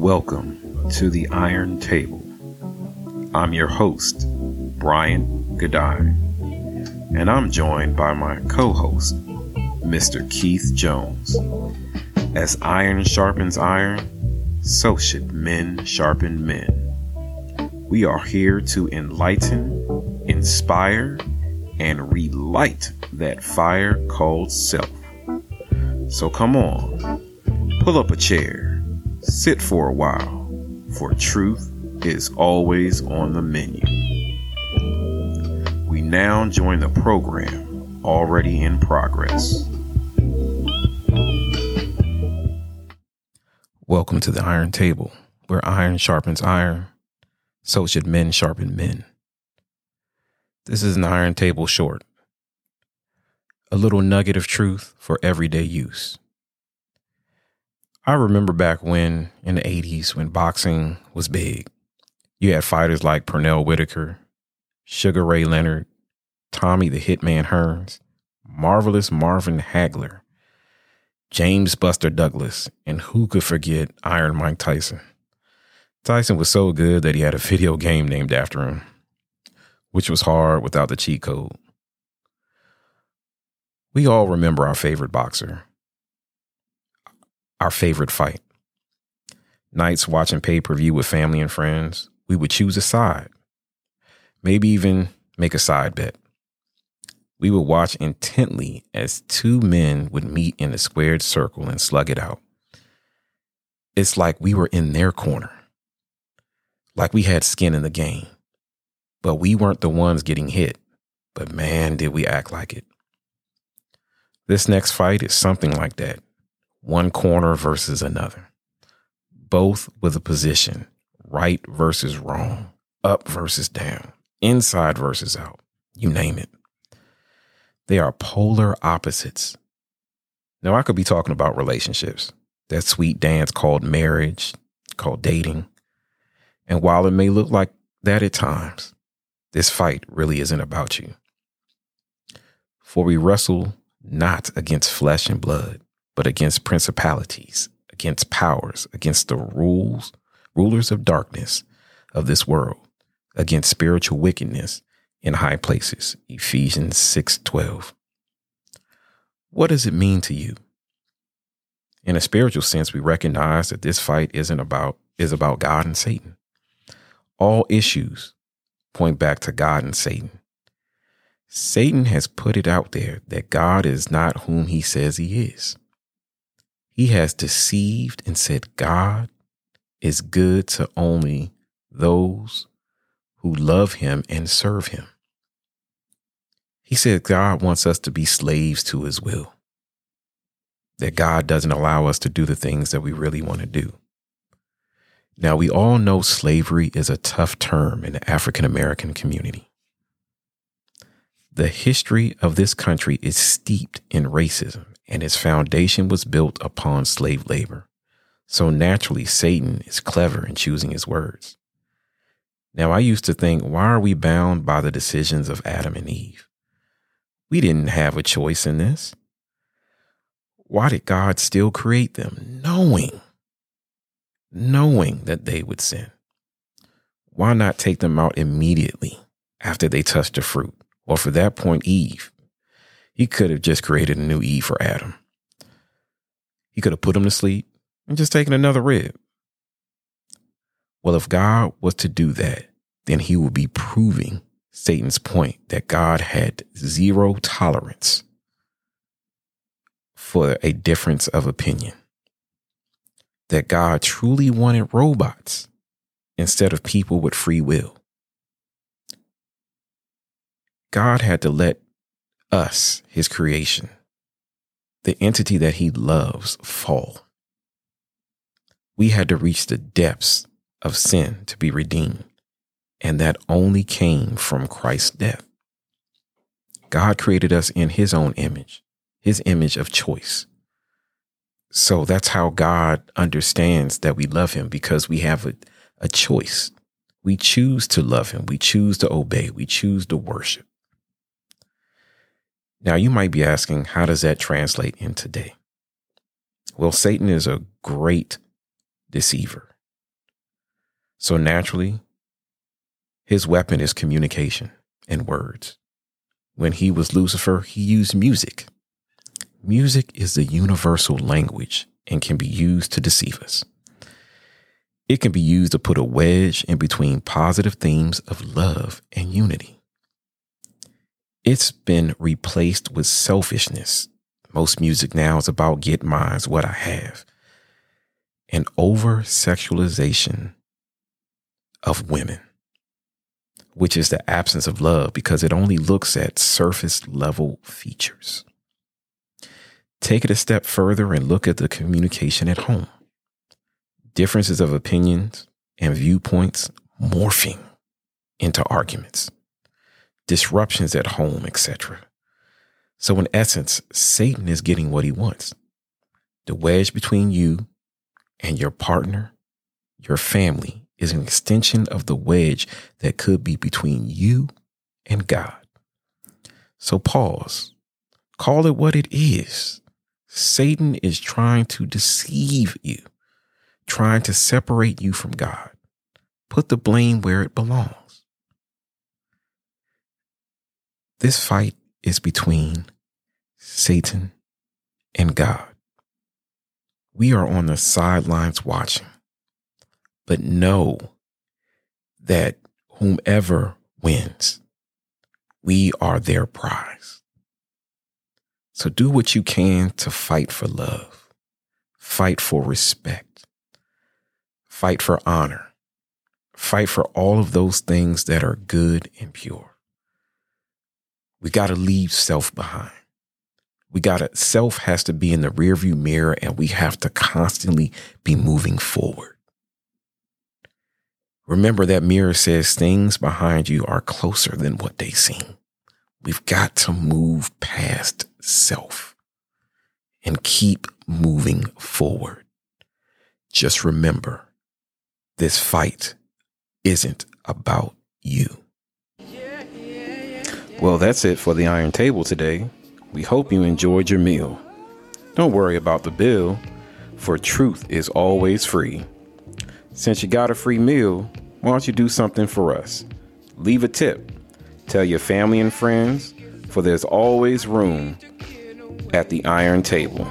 Welcome to the Iron Table. I'm your host, Brian Godine, and I'm joined by my co host, Mr. Keith Jones. As iron sharpens iron, so should men sharpen men. We are here to enlighten, inspire, and relight that fire called self. So come on, pull up a chair, sit for a while, for truth is always on the menu. We now join the program already in progress. Welcome to the Iron Table, where iron sharpens iron, so should men sharpen men. This is an Iron Table short, a little nugget of truth for everyday use. I remember back when, in the 80s, when boxing was big, you had fighters like Pernell Whitaker, Sugar Ray Leonard, Tommy the Hitman Hearns, Marvelous Marvin Hagler, James Buster Douglas, and who could forget Iron Mike Tyson? Tyson was so good that he had a video game named after him, which was hard without the cheat code. We all remember our favorite boxer, our favorite fight. Nights watching pay per view with family and friends, we would choose a side, maybe even make a side bet. We would watch intently as two men would meet in a squared circle and slug it out. It's like we were in their corner, like we had skin in the game, but we weren't the ones getting hit. But man, did we act like it. This next fight is something like that one corner versus another, both with a position right versus wrong, up versus down, inside versus out, you name it. They are polar opposites. Now, I could be talking about relationships, that sweet dance called marriage, called dating. And while it may look like that at times, this fight really isn't about you. For we wrestle not against flesh and blood, but against principalities, against powers, against the rules, rulers of darkness of this world, against spiritual wickedness in high places. Ephesians 6:12. What does it mean to you? In a spiritual sense, we recognize that this fight isn't about is about God and Satan. All issues point back to God and Satan. Satan has put it out there that God is not whom he says he is. He has deceived and said God is good to only those who love him and serve him. He said God wants us to be slaves to his will, that God doesn't allow us to do the things that we really want to do. Now, we all know slavery is a tough term in the African American community. The history of this country is steeped in racism, and its foundation was built upon slave labor. So naturally, Satan is clever in choosing his words. Now, I used to think, why are we bound by the decisions of Adam and Eve? We didn't have a choice in this. Why did God still create them, knowing, knowing that they would sin? Why not take them out immediately after they touched the fruit? Or for that point, Eve. He could have just created a new Eve for Adam. He could have put him to sleep and just taken another rib. Well, if God was to do that, then he would be proving Satan's point that God had zero tolerance for a difference of opinion. That God truly wanted robots instead of people with free will. God had to let us, his creation, the entity that he loves, fall. We had to reach the depths of sin to be redeemed, and that only came from Christ's death. God created us in his own image, his image of choice. So that's how God understands that we love him because we have a, a choice. We choose to love him. We choose to obey. We choose to worship. Now, you might be asking, how does that translate in today? Well, Satan is a great deceiver. So naturally, his weapon is communication and words. When he was Lucifer, he used music. Music is the universal language and can be used to deceive us. It can be used to put a wedge in between positive themes of love and unity. It's been replaced with selfishness. Most music now is about get mine's what I have. And over sexualization of women, which is the absence of love because it only looks at surface level features. Take it a step further and look at the communication at home. Differences of opinions and viewpoints morphing into arguments, disruptions at home, etc. So, in essence, Satan is getting what he wants. The wedge between you and your partner, your family, is an extension of the wedge that could be between you and God. So, pause. Call it what it is. Satan is trying to deceive you, trying to separate you from God. Put the blame where it belongs. This fight is between Satan and God. We are on the sidelines watching, but know that whomever wins, we are their prize. So do what you can to fight for love, fight for respect, fight for honor, fight for all of those things that are good and pure. We got to leave self behind. We got to, self has to be in the rearview mirror and we have to constantly be moving forward. Remember that mirror says things behind you are closer than what they seem. We've got to move past self and keep moving forward. Just remember, this fight isn't about you. Well, that's it for the Iron Table today. We hope you enjoyed your meal. Don't worry about the bill, for truth is always free. Since you got a free meal, why don't you do something for us? Leave a tip. Tell your family and friends, for there's always room at the iron table.